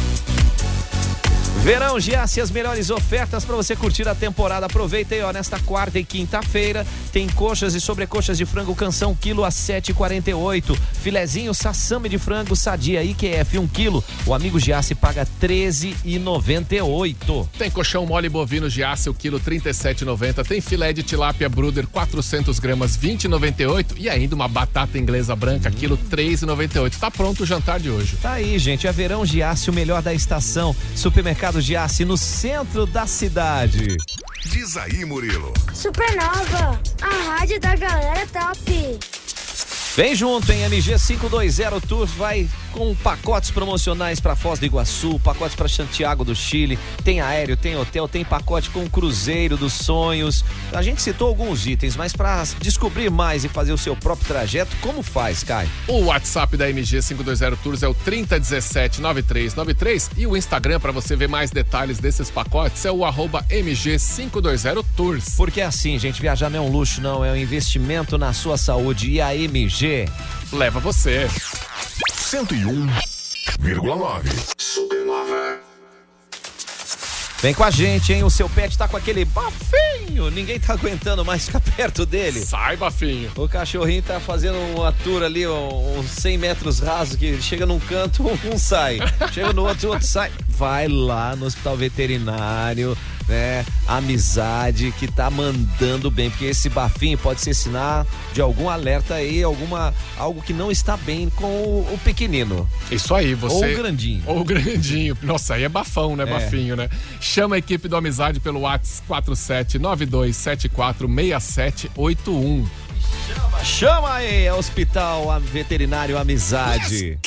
Verão Giasse, as melhores ofertas para você curtir a temporada. Aproveita aí, ó, nesta quarta e quinta-feira tem coxas e sobrecoxas de frango canção quilo a 7,48. Filezinho sassame de frango sadia IQF 1 quilo. O amigo Giasse paga 13,98. Tem colchão mole bovino aço, o quilo 37,90. Tem filé de tilápia Bruder, 400 gramas, 20,98. E ainda uma batata inglesa branca, quilo 3,98. Tá pronto o jantar de hoje. Tá aí, gente. É Verão Giasse, o melhor da estação. Supermercado Giasse, no centro da cidade. Diz aí, Murilo. Supernova, a rádio da galera top. Vem junto, em MG 520 Tours vai com pacotes promocionais para Foz do Iguaçu, pacotes para Santiago do Chile, tem aéreo, tem hotel, tem pacote com cruzeiro dos sonhos. A gente citou alguns itens, mas para descobrir mais e fazer o seu próprio trajeto, como faz, Caio? O WhatsApp da MG 520 Tours é o 30179393 e o Instagram para você ver mais detalhes desses pacotes é o arroba MG 520 Tours. Porque assim, gente, viajar não é um luxo, não, é um investimento na sua saúde e a MG leva você. 101,9. Supernova. Vem com a gente, hein? O seu pet tá com aquele bafinho. Ninguém tá aguentando mais ficar perto dele. Sai, bafinho. O cachorrinho tá fazendo uma tour ali, um- uns 100 metros rasos, que chega num canto, um sai. Chega no outro, o outro sai. Vai lá no hospital veterinário, né? Amizade que tá mandando bem, porque esse bafinho pode ser sinal de algum alerta aí, alguma algo que não está bem com o, o pequenino. Isso aí, você. Ou o grandinho. Ou o grandinho. Nossa, aí é bafão, né? É. Bafinho, né? Chama a equipe do Amizade pelo WhatsApp 4792746781. Chama aí, é Hospital Veterinário Amizade.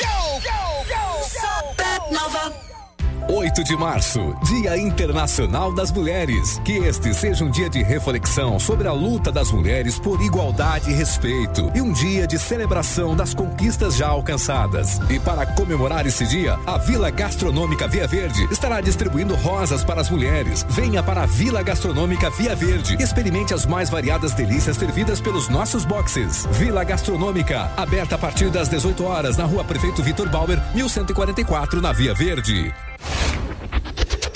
8 de março, Dia Internacional das Mulheres. Que este seja um dia de reflexão sobre a luta das mulheres por igualdade e respeito e um dia de celebração das conquistas já alcançadas. E para comemorar esse dia, a Vila Gastronômica Via Verde estará distribuindo rosas para as mulheres. Venha para a Vila Gastronômica Via Verde e experimente as mais variadas delícias servidas pelos nossos boxes. Vila Gastronômica, aberta a partir das 18 horas na Rua Prefeito Vitor Bauer, 1144 na Via Verde.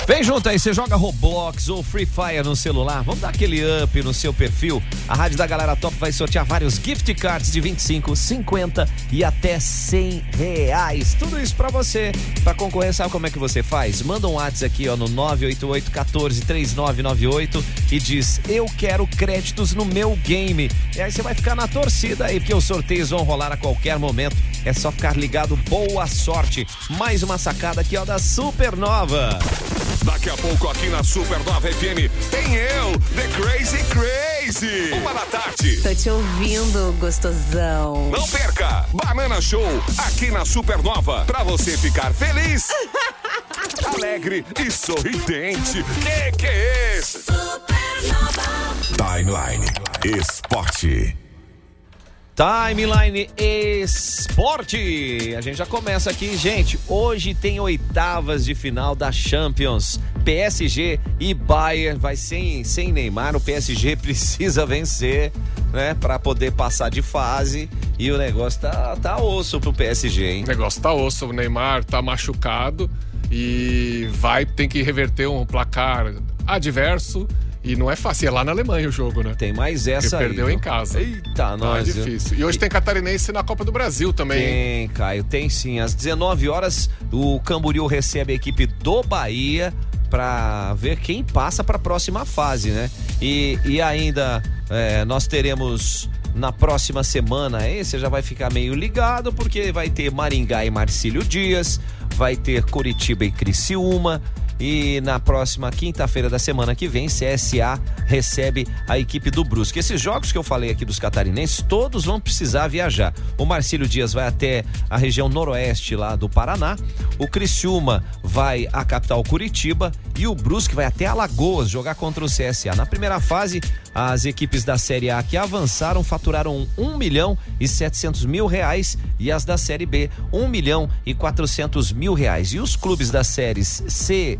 Vem junto aí, você joga Roblox ou Free Fire no celular, vamos dar aquele up no seu perfil. A Rádio da Galera Top vai sortear vários gift cards de 25, 50 e até 100 reais. Tudo isso pra você. Pra concorrer, sabe como é que você faz? Manda um WhatsApp aqui ó, no 988 14 3998 e diz: Eu quero créditos no meu game. E aí você vai ficar na torcida aí, porque os sorteios vão rolar a qualquer momento. É só ficar ligado. Boa sorte. Mais uma sacada aqui ó da Supernova. Daqui a pouco aqui na Supernova FM tem eu, The Crazy Crazy. Uma da tarde. Tô te ouvindo, gostosão. Não perca! Banana Show aqui na Supernova pra você ficar feliz, alegre e sorridente. Que que é esse? Timeline Esporte. Timeline Esporte. A gente já começa aqui, gente. Hoje tem oitavas de final da Champions. PSG e Bayern vai sem, sem Neymar. O PSG precisa vencer, né, Pra poder passar de fase. E o negócio tá, tá osso pro PSG, hein? O negócio tá osso, o Neymar tá machucado e vai ter que reverter um placar adverso. E não é fácil, é lá na Alemanha o jogo, né? Tem mais essa Porque perdeu em casa. Eita, Tá nós. viu? difícil. E hoje tem catarinense na Copa do Brasil também. hein? Tem, Caio, tem sim. Às 19 horas, o Camboriú recebe a equipe do Bahia para ver quem passa para a próxima fase, né? E, e ainda é, nós teremos na próxima semana, aí você já vai ficar meio ligado, porque vai ter Maringá e Marcílio Dias, vai ter Curitiba e Criciúma. E na próxima quinta-feira da semana que vem, CSA recebe a equipe do Brusque. Esses jogos que eu falei aqui dos catarinenses, todos vão precisar viajar. O Marcílio Dias vai até a região noroeste lá do Paraná, o Criciúma vai à capital Curitiba e o Brusque vai até Alagoas jogar contra o CSA. Na primeira fase, as equipes da Série A que avançaram faturaram 1 milhão e 700 mil reais e as da Série B 1 milhão e 400 mil reais. E os clubes das séries C,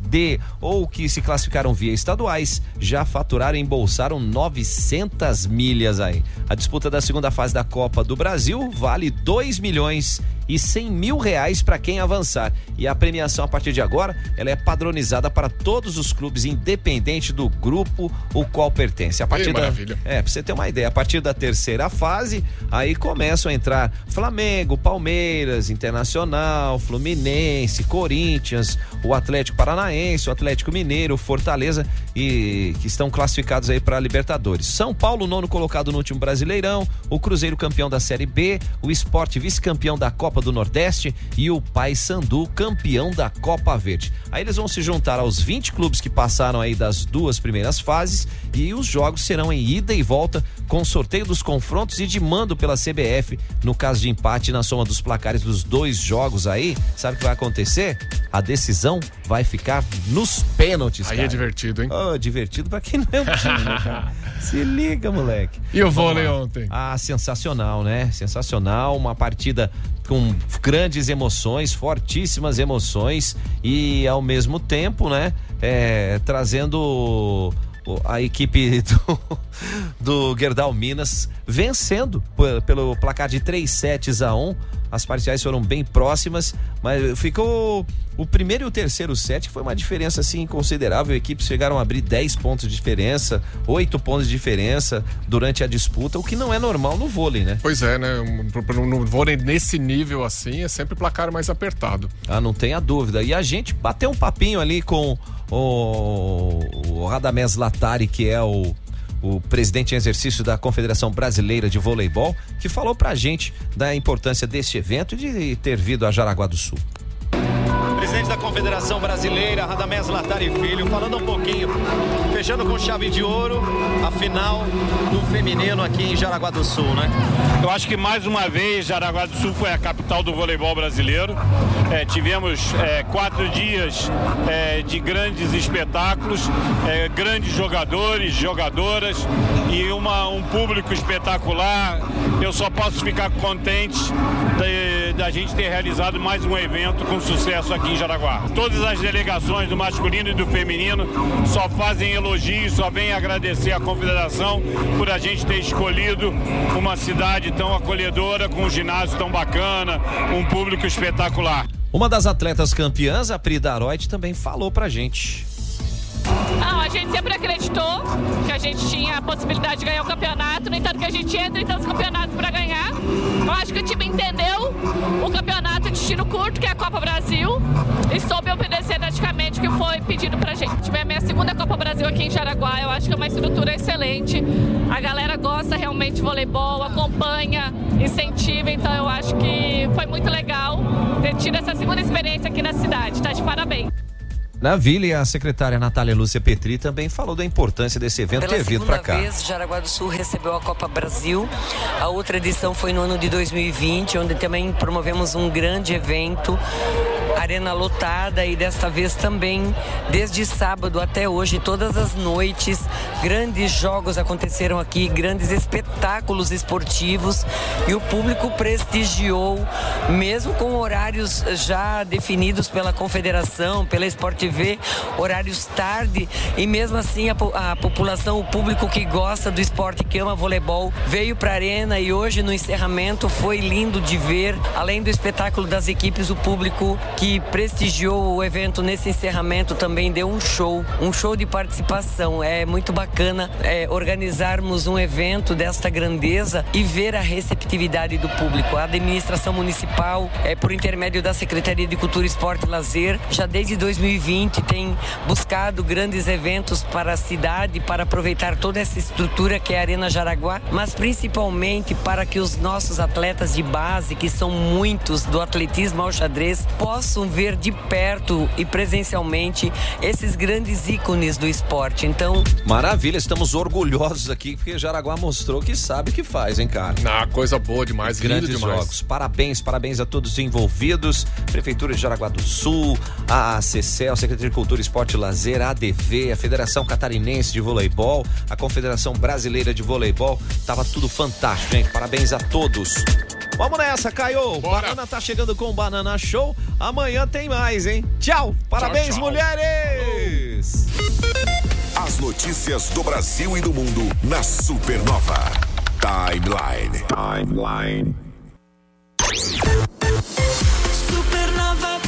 D ou que se classificaram via estaduais já faturaram e embolsaram 900 milhas aí. A disputa da segunda fase da Copa do Brasil vale 2 milhões e 100 mil reais para quem avançar. E a premiação a partir de agora ela é padronizada para todos os clubes, independente do grupo o qual pertence. A partir Ei, da, maravilha. é, pra você ter uma ideia, a partir da terceira fase, aí começam a entrar Flamengo, Palmeiras, Internacional, Fluminense, Corinthians, o Atlético Paranaense, o Atlético Mineiro, Fortaleza e que estão classificados aí para Libertadores. São Paulo, nono colocado no último Brasileirão, o Cruzeiro campeão da Série B, o Esporte vice-campeão da Copa do Nordeste e o Paysandu campeão da Copa Verde. Aí eles vão se juntar aos 20 clubes que passaram aí das duas primeiras fases e os jogos serão em ida e volta com sorteio dos confrontos e de mando pela CBF. No caso de empate na soma dos placares dos dois jogos aí, sabe o que vai acontecer? A decisão vai ficar nos pênaltis, Aí cara. é divertido, hein? Oh, divertido pra quem não é um time, né, cara? Se liga, moleque. E o vôlei ontem? Ah, sensacional, né? Sensacional, uma partida com grandes emoções, fortíssimas emoções e ao mesmo tempo, né, é, trazendo a equipe do, do Gerdau Minas vencendo pelo placar de 3 sets a 1. As parciais foram bem próximas, mas ficou o primeiro e o terceiro set, que foi uma diferença assim considerável. Equipes chegaram a abrir 10 pontos de diferença, 8 pontos de diferença durante a disputa, o que não é normal no vôlei, né? Pois é, né? No vôlei nesse nível assim é sempre placar mais apertado. Ah, não tenha dúvida. E a gente bateu um papinho ali com o, o Radamés Latari, que é o, o presidente em exercício da Confederação Brasileira de Voleibol, que falou pra gente da importância deste evento e de ter vindo a Jaraguá do Sul. Presidente da Confederação Brasileira, Radamés Latari Filho, falando um pouquinho, fechando com chave de ouro, a final do feminino aqui em Jaraguá do Sul, né? Eu acho que mais uma vez Jaraguá do Sul foi a capital do voleibol brasileiro. É, tivemos é, quatro dias é, de grandes espetáculos, é, grandes jogadores, jogadoras e uma- um público espetacular. Eu só posso ficar contente de- da gente ter realizado mais um evento com sucesso aqui em Jaraguá. Todas as delegações do masculino e do feminino só fazem elogios, só vêm agradecer à confederação por a gente ter escolhido uma cidade tão acolhedora, com um ginásio tão bacana, um público espetacular. Uma das atletas campeãs, a Pri Daroit, também falou pra gente. Não, a gente sempre acreditou que a gente tinha a possibilidade de ganhar o campeonato, no entanto que a gente entra em tantos campeonatos para ganhar. Eu acho que o time entendeu o campeonato de tiro curto, que é a Copa Brasil, e soube obedecer praticamente o que foi pedido pra gente. Tive a minha segunda Copa Brasil aqui em Jaraguá, eu acho que é uma estrutura excelente. A galera gosta realmente de voleibol, acompanha, incentiva, então eu acho que foi muito legal ter tido essa segunda experiência aqui na cidade. Tá de parabéns. Na Vila, e a secretária Natália Lúcia Petri também falou da importância desse evento Pela ter vindo segunda pra cá. vez, Jaraguá do Sul recebeu a Copa Brasil. A outra edição foi no ano de 2020, onde também promovemos um grande evento, arena lotada e desta vez também, desde sábado até hoje, todas as noites, grandes jogos aconteceram aqui, grandes espetáculos esportivos e o público prestigiou, mesmo com horários já definidos pela confederação, pela Sport TV, horários tarde e mesmo assim a, a população, o público que gosta do esporte, que ama voleibol, veio para a arena e hoje no encerramento foi lindo de ver, além do espetáculo das equipes, o público que prestigiou o evento nesse encerramento também deu um show, um show de participação. É muito bacana é, organizarmos um evento desta grandeza e ver a receptividade do público. A administração municipal, é, por intermédio da Secretaria de Cultura, Esporte e Lazer, já desde 2020 tem buscado grandes eventos para a cidade, para aproveitar toda essa estrutura que é a Arena Jaraguá, mas principalmente para que os nossos atletas de base, que são muitos do atletismo ao xadrez, possam ver de perto e presencialmente esses grandes ícones do esporte. Então, Maravilha, estamos orgulhosos aqui porque Jaraguá mostrou que sabe o que faz, hein, cara? Ah, coisa boa demais, lindo Grandes demais. jogos. Parabéns, parabéns a todos os envolvidos. Prefeitura de Jaraguá do Sul, a CECEL, Secretaria de Cultura, Esporte e Lazer, a ADV, a Federação Catarinense de Voleibol, a Confederação Brasileira de Voleibol. Tava tudo fantástico, gente. Parabéns a todos. Vamos nessa, Caio. Banana tá chegando com o Banana Show. Amanhã tem mais, hein? Tchau. Parabéns, tchau. mulheres. As notícias do Brasil e do mundo na Supernova. Timeline. Timeline. Supernova